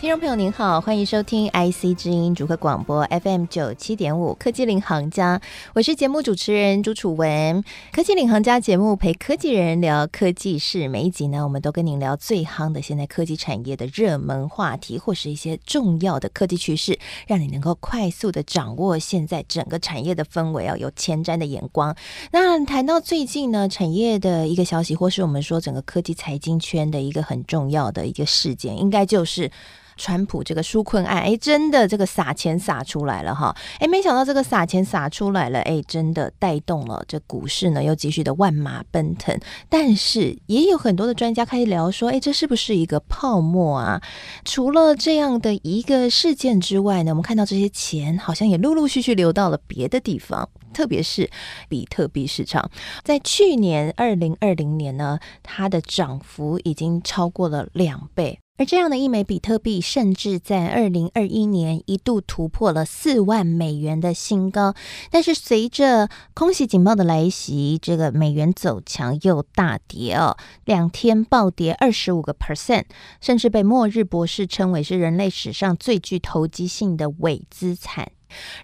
听众朋友您好，欢迎收听 IC 之音主客广播 FM 九七点五科技领航家，我是节目主持人朱楚文。科技领航家节目陪科技人聊科技事，每一集呢，我们都跟您聊最夯的现在科技产业的热门话题，或是一些重要的科技趋势，让你能够快速的掌握现在整个产业的氛围，哦有前瞻的眼光。那谈到最近呢，产业的一个消息，或是我们说整个科技财经圈的一个很重要的一个事件，应该就是。川普这个纾困案，哎，真的这个撒钱撒出来了哈，哎，没想到这个撒钱撒出来了，哎，真的带动了这股市呢，又继续的万马奔腾。但是也有很多的专家开始聊说，哎，这是不是一个泡沫啊？除了这样的一个事件之外呢，我们看到这些钱好像也陆陆续续流到了别的地方，特别是比特币市场，在去年二零二零年呢，它的涨幅已经超过了两倍。而这样的一枚比特币，甚至在二零二一年一度突破了四万美元的新高。但是随着空袭警报的来袭，这个美元走强又大跌哦，两天暴跌二十五个 percent，甚至被末日博士称为是人类史上最具投机性的伪资产。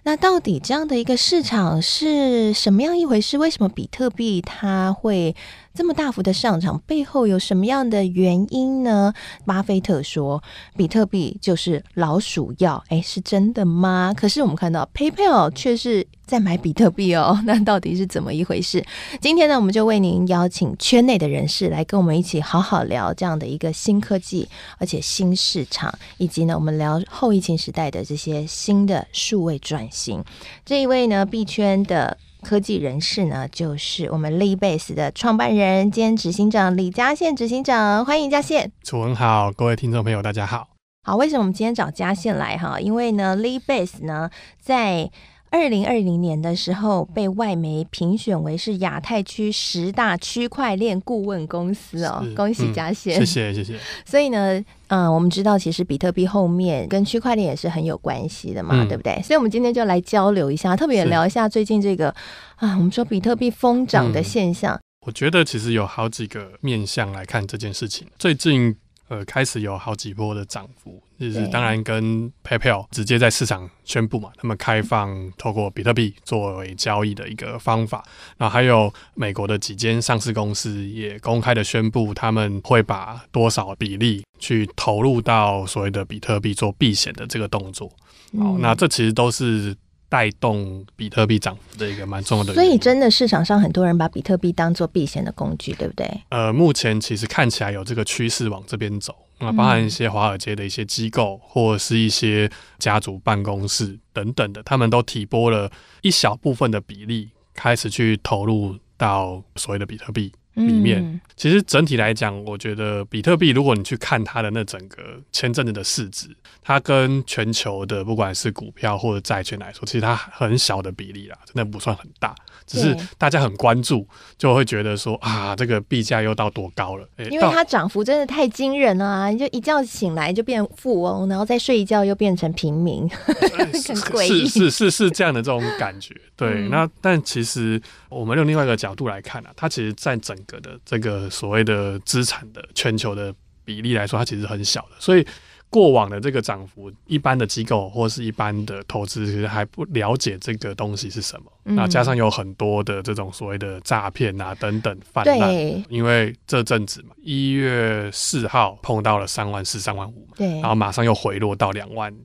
那到底这样的一个市场是什么样一回事？为什么比特币它会这么大幅的上涨？背后有什么样的原因呢？巴菲特说，比特币就是老鼠药，诶，是真的吗？可是我们看到 PayPal 却是在买比特币哦，那到底是怎么一回事？今天呢，我们就为您邀请圈内的人士来跟我们一起好好聊这样的一个新科技，而且新市场，以及呢，我们聊后疫情时代的这些新的数位转型。这一位呢，币圈的科技人士呢，就是我们 Leadbase 的创办人兼执行长李嘉宪执行长，欢迎嘉宪。楚文好，各位听众朋友，大家好。好，为什么我们今天找嘉宪来哈？因为呢，Leadbase 呢，在二零二零年的时候，被外媒评选为是亚太区十大区块链顾问公司哦，恭喜嘉贤，嗯，谢谢谢谢。所以呢，嗯，我们知道其实比特币后面跟区块链也是很有关系的嘛，嗯，对不对？所以，我们今天就来交流一下，特别也聊一下最近这个啊，我们说比特币疯涨的现象，嗯。我觉得其实有好几个面向来看这件事情，最近。呃，开始有好几波的涨幅，就是当然跟 PayPal 直接在市场宣布嘛，他们开放透过比特币作为交易的一个方法。然后还有美国的几间上市公司也公开的宣布，他们会把多少比例去投入到所谓的比特币做避险的这个动作。好，那这其实都是。带动比特币涨幅的一个蛮重要的，所以真的市场上很多人把比特币当做避险的工具，对不对？呃，目前其实看起来有这个趋势往这边走，那包含一些华尔街的一些机构，或者是一些家族办公室等等的，他们都提拨了一小部分的比例，开始去投入到所谓的比特币。里面、嗯、其实整体来讲，我觉得比特币，如果你去看它的那整个前阵子的市值，它跟全球的不管是股票或者债券来说，其实它很小的比例啦，真的不算很大。只是大家很关注，就会觉得说啊，这个币价又到多高了？因为它涨幅真的太惊人了啊！你就一觉醒来就变富翁，然后再睡一觉又变成平民，很诡异。是是是是这样的这种感觉。对，嗯、那但其实我们用另外一个角度来看啊，它其实占整个的这个所谓的资产的全球的比例来说，它其实很小的，所以。过往的这个涨幅，一般的机构或是一般的投资，其实还不了解这个东西是什么。嗯、那加上有很多的这种所谓的诈骗啊等等泛滥，对因为这阵子嘛，一月四号碰到了三万四、三万五，对，然后马上又回落到两万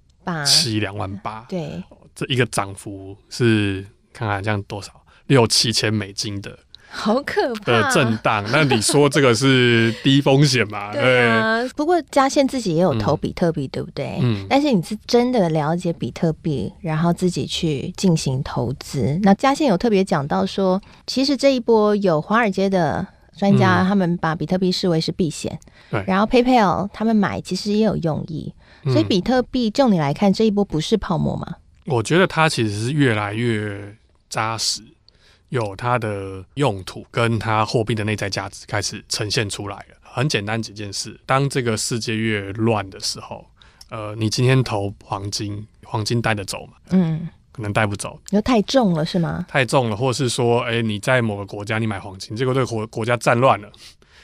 七、两万八，对，这一个涨幅是看看这样多少六七千美金的。好可怕的震荡，那你说这个是低风险吗？对啊。不过嘉宪自己也有投比特币，嗯、对不对？嗯。但是你是真的了解比特币，然后自己去进行投资。那嘉宪有特别讲到说，其实这一波有华尔街的专家，他们把比特币视为是避险。对、嗯。然后 PayPal 他们买其实也有用意，所以比特币就你来看，这一波不是泡沫吗？我觉得它其实是越来越扎实。有它的用途，跟它货币的内在价值开始呈现出来了。很简单几件事，当这个世界越乱的时候，呃，你今天投黄金，黄金带得走嘛？嗯，可能带不走，又太重了是吗？太重了，或是说，哎、欸，你在某个国家你买黄金，结果这个国国家战乱了，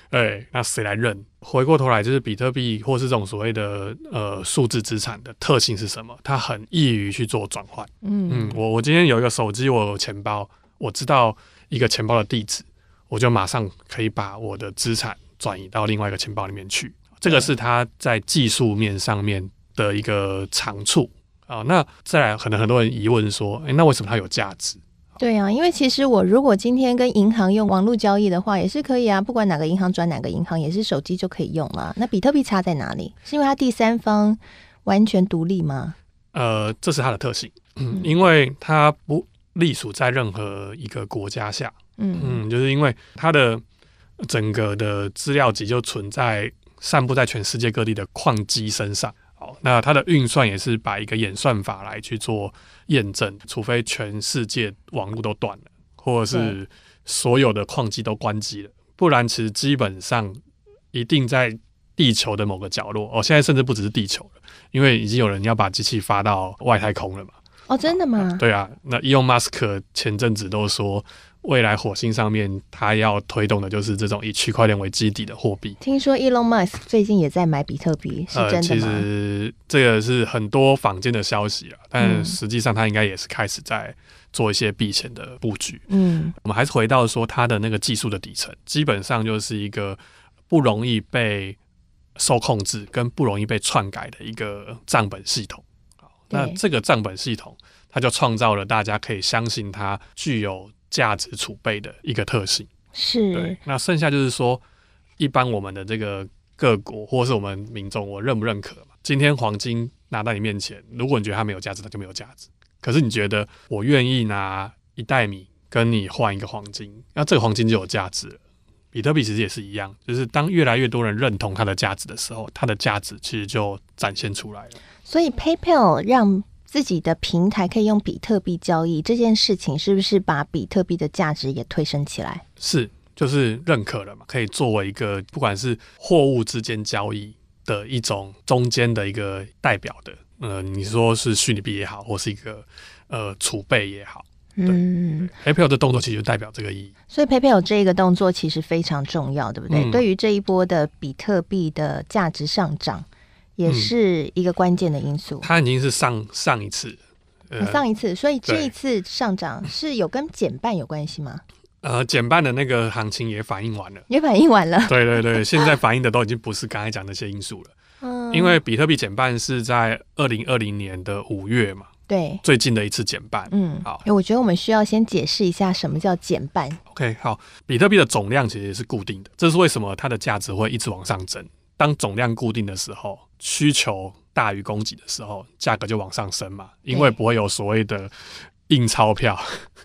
哎、欸，那谁来认？回过头来，就是比特币或是这种所谓的呃数字资产的特性是什么？它很易于去做转换。嗯嗯，我我今天有一个手机，我有钱包，我知道一个钱包的地址，我就马上可以把我的资产转移到另外一个钱包里面去。这个是它在技术面上面的一个长处啊。那再来，可能很多人疑问说，诶，那为什么它有价值？对啊，因为其实我如果今天跟银行用网络交易的话，也是可以啊。不管哪个银行转哪个银行，也是手机就可以用了。那比特币差在哪里？是因为它第三方完全独立吗？呃，这是它的特性，嗯，因为它不隶属在任何一个国家下。嗯嗯，就是因为它的整个的资料集就存在。散布在全世界各地的矿机身上，好，那它的运算也是把一个演算法来去做验证，除非全世界网络都断了，或者是所有的矿机都关机了，不然其实基本上一定在地球的某个角落。哦，现在甚至不只是地球了，因为已经有人要把机器发到外太空了嘛。哦，真的吗？对啊，那伊隆马斯克前阵子都说。未来火星上面，他要推动的就是这种以区块链为基底的货币。听说 Elon Musk 最近也在买比特币，是真的吗？呃，其实这个是很多坊间的消息啊，但实际上他应该也是开始在做一些避险的布局。嗯，我们还是回到说他的那个技术的底层，基本上就是一个不容易被受控制跟不容易被篡改的一个账本系统。好，那这个账本系统，它就创造了大家可以相信它具有。价值储备的一个特性是对，那剩下就是说，一般我们的这个各国或是我们民众，我认不认可嘛？今天黄金拿到你面前，如果你觉得它没有价值，它就没有价值。可是你觉得我愿意拿一袋米跟你换一个黄金，那这个黄金就有价值了。比特币其实也是一样，就是当越来越多人认同它的价值的时候，它的价值其实就展现出来了。所以 PayPal 让自己的平台可以用比特币交易这件事情，是不是把比特币的价值也推升起来？是，就是认可了嘛，可以作为一个不管是货物之间交易的一种中间的一个代表的，呃，你说是虚拟币也好，或是一个呃储备也好，嗯，PayPal 的动作其实就代表这个意义。所以 PayPal 这个动作其实非常重要，对不对？嗯、对于这一波的比特币的价值上涨。也是一个关键的因素。嗯、它已经是上上一次，呃，上一次，所以这一次上涨是有跟减半有关系吗？呃，减半的那个行情也反映完了，也反映完了。对对对，现在反映的都已经不是刚才讲那些因素了。嗯，因为比特币减半是在二零二零年的五月嘛，对，最近的一次减半。嗯，好，我觉得我们需要先解释一下什么叫减半。OK，好，比特币的总量其实是固定的，这是为什么它的价值会一直往上增。当总量固定的时候，需求大于供给的时候，价格就往上升嘛，因为不会有所谓的印钞票、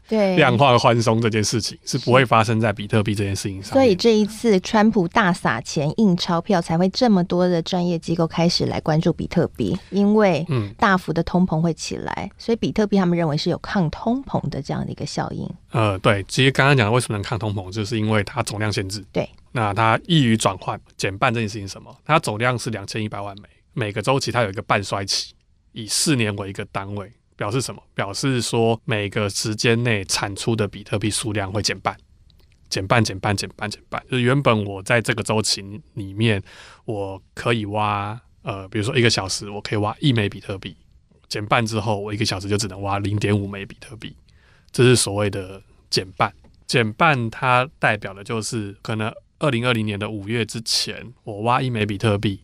对 量化宽松这件事情是不会发生在比特币这件事情上。所以这一次川普大撒钱印钞票，才会这么多的专业机构开始来关注比特币，因为嗯大幅的通膨会起来，所以比特币他们认为是有抗通膨的这样的一个效应。呃，对，其实刚刚讲的为什么能抗通膨，就是因为它总量限制。对。那它易于转换，减半这件事情是什么？它总量是两千一百万枚，每个周期它有一个半衰期，以四年为一个单位，表示什么？表示说每个时间内产出的比特币数量会减半，减半，减半，减半，减半。就是原本我在这个周期里面，我可以挖，呃，比如说一个小时我可以挖一枚比特币，减半之后，我一个小时就只能挖零点五枚比特币，这是所谓的减半。减半它代表的就是可能。二零二零年的五月之前，我挖一枚比特币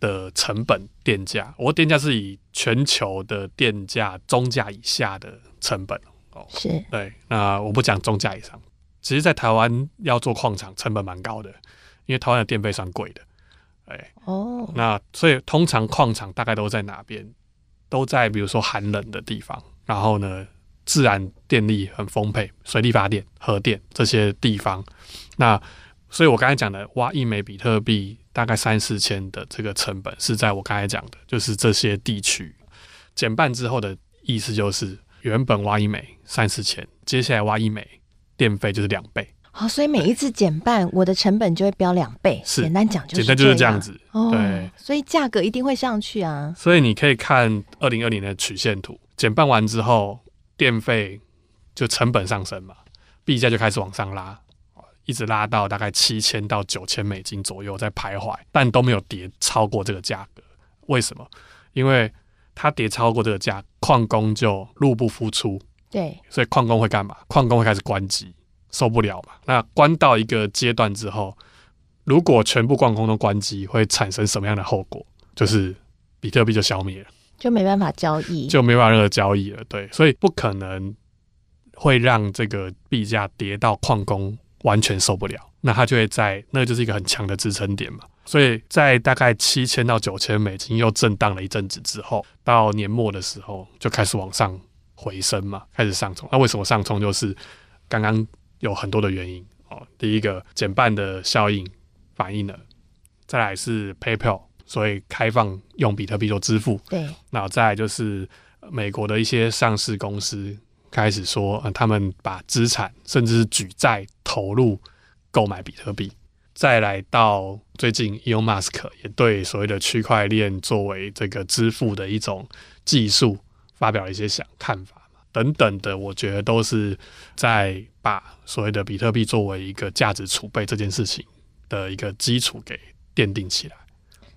的成本电价，我电价是以全球的电价中价以下的成本哦。是，对。那我不讲中价以上，其实，在台湾要做矿场成本蛮高的，因为台湾的电费算贵的。哎，哦，那所以通常矿场大概都在哪边？都在比如说寒冷的地方，然后呢，自然电力很丰沛，水力发电、核电这些地方，那。所以我刚才讲的挖一枚比特币大概三四千的这个成本，是在我刚才讲的，就是这些地区减半之后的意思就是，原本挖一枚三四千，接下来挖一枚电费就是两倍。好，所以每一次减半，我的成本就会飙两倍。是，简单讲就是，简单就是这样子。哦、对，所以价格一定会上去啊。所以你可以看二零二零的曲线图，减半完之后，电费就成本上升嘛，币价就开始往上拉，一直拉到大概七千到九千美金左右在徘徊，但都没有跌超过这个价格。为什么？因为它跌超过这个价，矿工就入不敷出。对，所以矿工会干嘛？矿工会开始关机。受不了嘛？那关到一个阶段之后，如果全部矿工都关机，会产生什么样的后果？就是比特币就消灭了，就没办法交易，就没办法任何交易了。对，所以不可能会让这个币价跌到矿工完全受不了，那它就会在那就是一个很强的支撑点嘛。所以在大概七千到九千美金又震荡了一阵子之后，到年末的时候就开始往上回升嘛，开始上冲。那为什么上冲？就是刚刚。有很多的原因哦。第一个减半的效应反映了，再来是 PayPal，所以开放用比特币做支付。对，那再来就是美国的一些上市公司开始说，呃、他们把资产甚至是举债投入购买比特币。再来到最近，Elon Musk 也对所谓的区块链作为这个支付的一种技术发表了一些想看法。等等的，我觉得都是在把所谓的比特币作为一个价值储备这件事情的一个基础给奠定起来。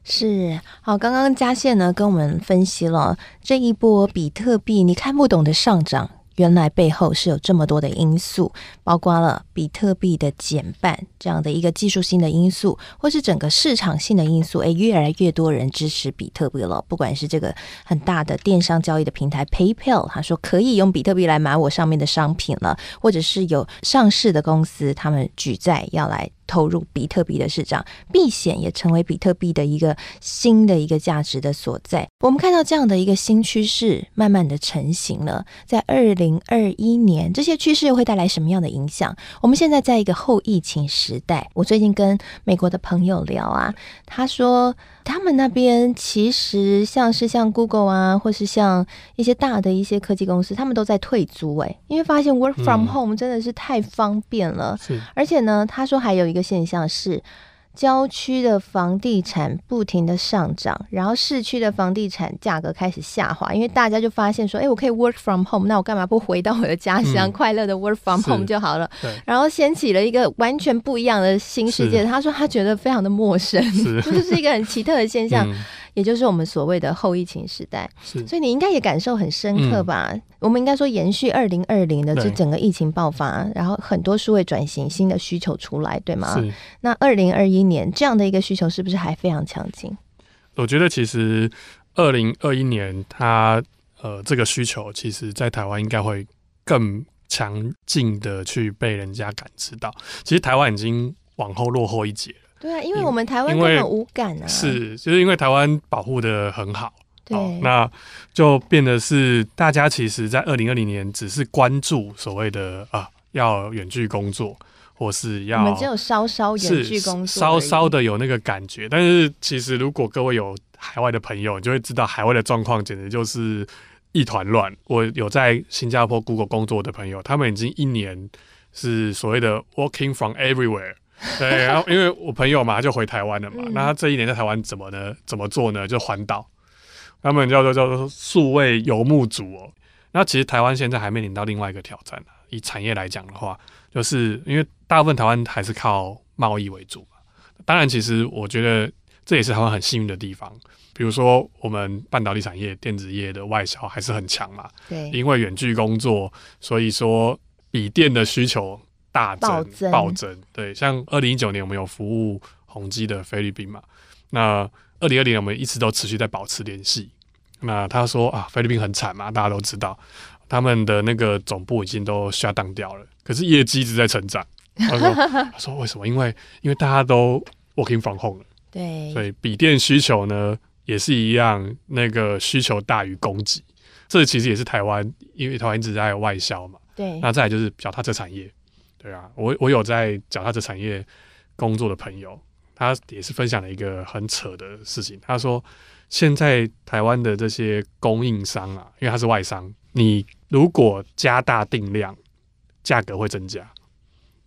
是，好，刚刚嘉宪呢跟我们分析了这一波比特币你看不懂的上涨。原来背后是有这么多的因素，包括了比特币的减半这样的一个技术性的因素，或是整个市场性的因素。诶，越来越多人支持比特币了，不管是这个很大的电商交易的平台 PayPal，他说可以用比特币来买我上面的商品了，或者是有上市的公司，他们举债要来。投入比特币的市场，避险也成为比特币的一个新的一个价值的所在。我们看到这样的一个新趋势慢慢的成型了。在二零二一年，这些趋势又会带来什么样的影响？我们现在在一个后疫情时代，我最近跟美国的朋友聊啊，他说。他们那边其实像是像 Google 啊，或是像一些大的一些科技公司，他们都在退租哎、欸，因为发现 Work from Home 真的是太方便了。嗯、而且呢，他说还有一个现象是。郊区的房地产不停的上涨，然后市区的房地产价格开始下滑，因为大家就发现说，哎，我可以 work from home，那我干嘛不回到我的家乡，嗯、快乐的 work from home 就好了？然后掀起了一个完全不一样的新世界。他说他觉得非常的陌生，这 就是一个很奇特的现象。嗯也就是我们所谓的后疫情时代，所以你应该也感受很深刻吧？嗯、我们应该说延续二零二零的这整个疫情爆发，然后很多数位转型新的需求出来，对吗？那二零二一年这样的一个需求是不是还非常强劲？我觉得其实二零二一年它呃这个需求，其实在台湾应该会更强劲的去被人家感知到。其实台湾已经往后落后一截。对啊，因为我们台湾根本无感啊，是就是因为台湾保护的很好，对、哦，那就变得是大家其实，在二零二零年只是关注所谓的啊，要远距工作，或是要我们只有稍稍远距工作，稍稍的有那个感觉。但是其实如果各位有海外的朋友，你就会知道海外的状况简直就是一团乱。我有在新加坡 Google 工作的朋友，他们已经一年是所谓的 Working from Everywhere。对，然后因为我朋友嘛，就回台湾了嘛。那他这一年在台湾怎么呢？怎么做呢？就环岛，他们叫做叫做数位游牧族哦。那其实台湾现在还面临到另外一个挑战。以产业来讲的话，就是因为大部分台湾还是靠贸易为主嘛。当然，其实我觉得这也是台湾很幸运的地方。比如说，我们半导体产业、电子业的外销还是很强嘛。对，因为远距工作，所以说笔电的需求。大增暴增，对，像二零一九年我们有服务宏基的菲律宾嘛，那二零二零年我们一直都持续在保持联系。那他说啊，菲律宾很惨嘛，大家都知道，他们的那个总部已经都 shut down 掉了，可是业绩一直在成长。他说，他说为什么？因为因为大家都 working from home 了，对，所以笔电需求呢也是一样，那个需求大于供给。这其实也是台湾，因为台湾一直在外销嘛，对。那再来就是脚踏车产业。对啊，我我有在脚踏车产业工作的朋友，他也是分享了一个很扯的事情。他说，现在台湾的这些供应商啊，因为他是外商，你如果加大定量，价格会增加。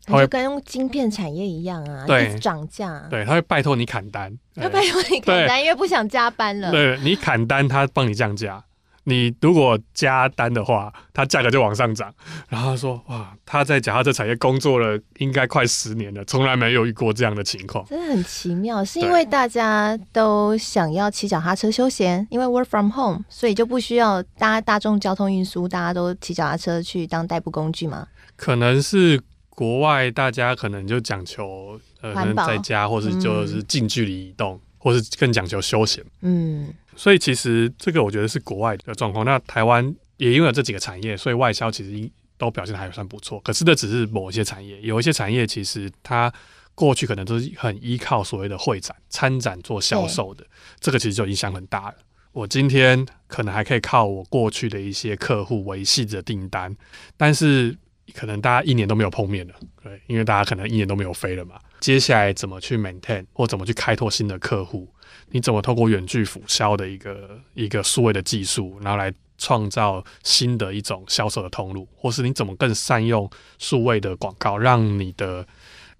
它就跟晶片产业一样啊，对，一直涨价。对，他会拜托你砍单，他拜托你砍单，因为不想加班了。对，你砍单，他帮你降价。你如果加单的话，它价格就往上涨。然后他说：“哇，他在脚踏车产业工作了应该快十年了，从来没有遇过这样的情况。”真的很奇妙，是因为大家都想要骑脚踏车休闲，因为 work from home，所以就不需要搭大众交通运输，大家都骑脚踏车去当代步工具吗？可能是国外大家可能就讲求呃，可能在家或是就是近距离移动，嗯、或是更讲求休闲。嗯。所以其实这个我觉得是国外的状况。那台湾也因为有这几个产业，所以外销其实都表现得还算不错。可是这只是某一些产业，有一些产业其实它过去可能都是很依靠所谓的会展、参展做销售的，这个其实就影响很大了。我今天可能还可以靠我过去的一些客户维系着订单，但是可能大家一年都没有碰面了，对，因为大家可能一年都没有飞了嘛。接下来怎么去 maintain 或怎么去开拓新的客户？你怎么透过远距辅销的一个一个数位的技术，然后来创造新的一种销售的通路，或是你怎么更善用数位的广告，让你的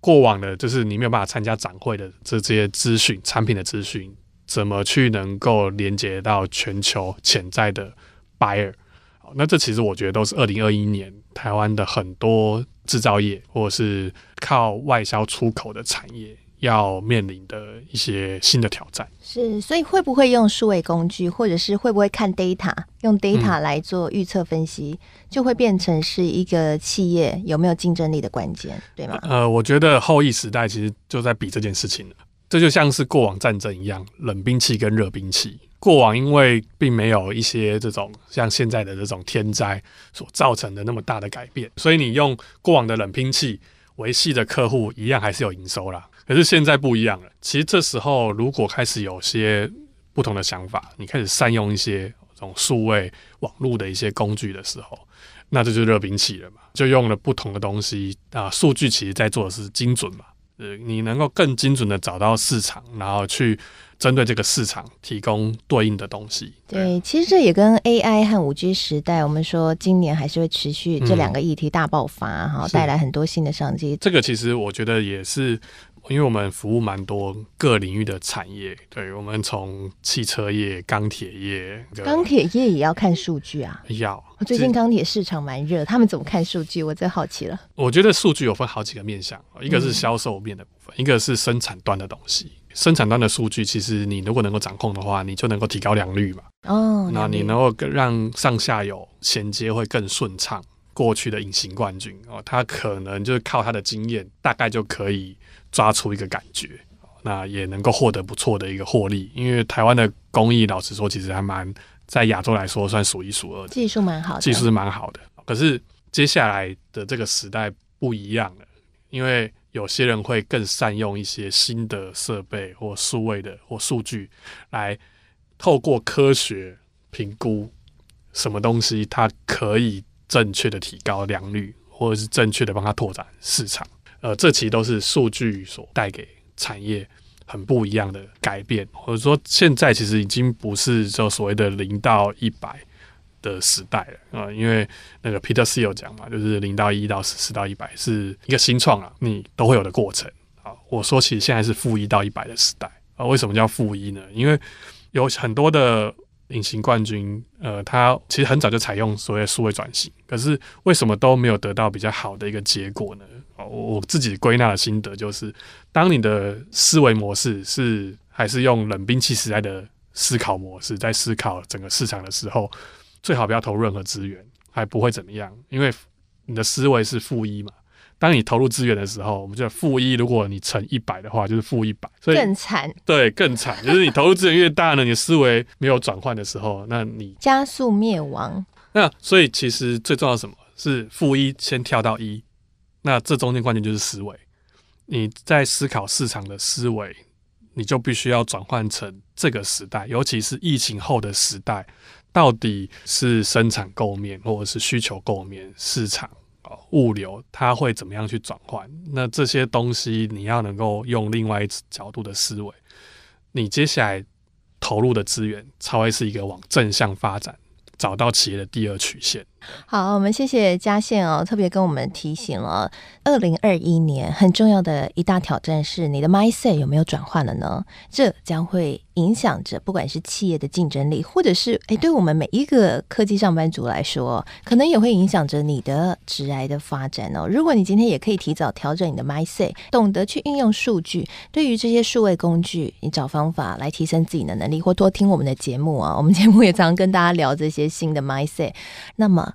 过往的，就是你没有办法参加展会的这这些资讯、产品的资讯，怎么去能够连接到全球潜在的 buyer？好，那这其实我觉得都是二零二一年台湾的很多制造业或者是靠外销出口的产业。要面临的一些新的挑战是，所以会不会用数位工具，或者是会不会看 data，用 data 来做预测分析，嗯、就会变成是一个企业有没有竞争力的关键，对吗？呃，我觉得后疫时代其实就在比这件事情了。这就像是过往战争一样，冷兵器跟热兵器。过往因为并没有一些这种像现在的这种天灾所造成的那么大的改变，所以你用过往的冷兵器维系的客户一样还是有营收啦。可是现在不一样了。其实这时候，如果开始有些不同的想法，你开始善用一些这种数位网络的一些工具的时候，那这就是热兵器了嘛。就用了不同的东西啊，数据其实在做的是精准嘛。呃，你能够更精准的找到市场，然后去。针对这个市场提供对应的东西。对，对，其实这也跟 AI 和五 G 时代，我们说今年还是会持续这两个议题大爆发哈，带、嗯、来很多新的商机。这个其实我觉得也是，因为我们服务蛮多各领域的产业，对，我们从汽车业、钢铁业，钢铁业也要看数据啊。要，最近钢铁市场蛮热，他们怎么看数据？我最好奇了。我觉得数据有分好几个面向，一个是销售面的部分，嗯、一个是生产端的东西。生产端的数据，其实你如果能够掌控的话，你就能够提高良率嘛。哦，那你能够让上下游衔接会更顺畅。过去的隐形冠军哦，他可能就是靠他的经验，大概就可以抓出一个感觉，那也能够获得不错的一个获利。因为台湾的工艺，老实说，其实还蛮在亚洲来说算数一数二的，技术蛮好的，技术是蛮好的。可是接下来的这个时代不一样了，因为。有些人会更善用一些新的设备或数位的或数据，来透过科学评估什么东西，它可以正确的提高良率，或者是正确的帮它拓展市场。呃，这其实都是数据所带给产业很不一样的改变，或者说现在其实已经不是就所谓的零到一百。的时代了啊，因为那个 Peter Thiel 讲嘛，就是零到一到十，十到一百是一个新创啊，你都会有的过程啊。我说其实现在是负一到一百的时代啊。为什么叫负一呢？因为有很多的隐形冠军，呃，他其实很早就采用所谓数位转型，可是为什么都没有得到比较好的一个结果呢？我自己归纳的心得就是，当你的思维模式是还是用冷兵器时代的思考模式在思考整个市场的时候。最好不要投任何资源，还不会怎么样，因为你的思维是负一嘛。当你投入资源的时候，我们就负一，如果你乘一百的话，就是负一百，所以更惨。对，更惨，就是你投入资源越大呢，你的思维没有转换的时候，那你加速灭亡。那所以其实最重要的什么是负一先跳到一，那这中间关键就是思维。你在思考市场的思维，你就必须要转换成这个时代，尤其是疫情后的时代。到底是生产构面，或者是需求构面，市场啊，物流，它会怎么样去转换？那这些东西你要能够用另外一角度的思维，你接下来投入的资源才会是一个往正向发展，找到企业的第二曲线。好，我们谢谢佳宪哦，特别跟我们提醒了，二零二一年很重要的一大挑战是你的 mindset 有没有转换了呢？这将会影响着不管是企业的竞争力，或者是诶，对我们每一个科技上班族来说，可能也会影响着你的职涯的发展哦。如果你今天也可以提早调整你的 mindset，懂得去运用数据，对于这些数位工具，你找方法来提升自己的能力，或多听我们的节目啊，我们节目也常常跟大家聊这些新的 mindset，那么。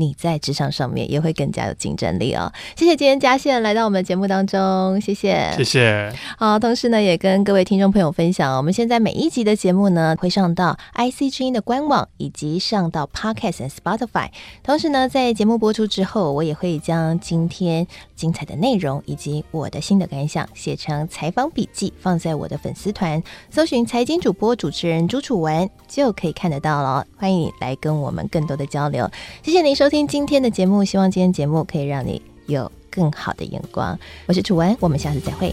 你在职场上面也会更加有竞争力哦。谢谢今天佳宪来到我们的节目当中，谢谢，谢谢。好，同时呢，也跟各位听众朋友分享，我们现在每一集的节目呢，会上到 IC 之音的官网，以及上到 Podcast and Spotify。同时呢，在节目播出之后，我也会将今天精彩的内容以及我的新的感想写成采访笔记，放在我的粉丝团，搜寻财经主播主持人朱楚文就可以看得到了。欢迎你来跟我们更多的交流。谢谢您收。收听今天的节目，希望今天节目可以让你有更好的眼光。我是楚文，我们下次再会。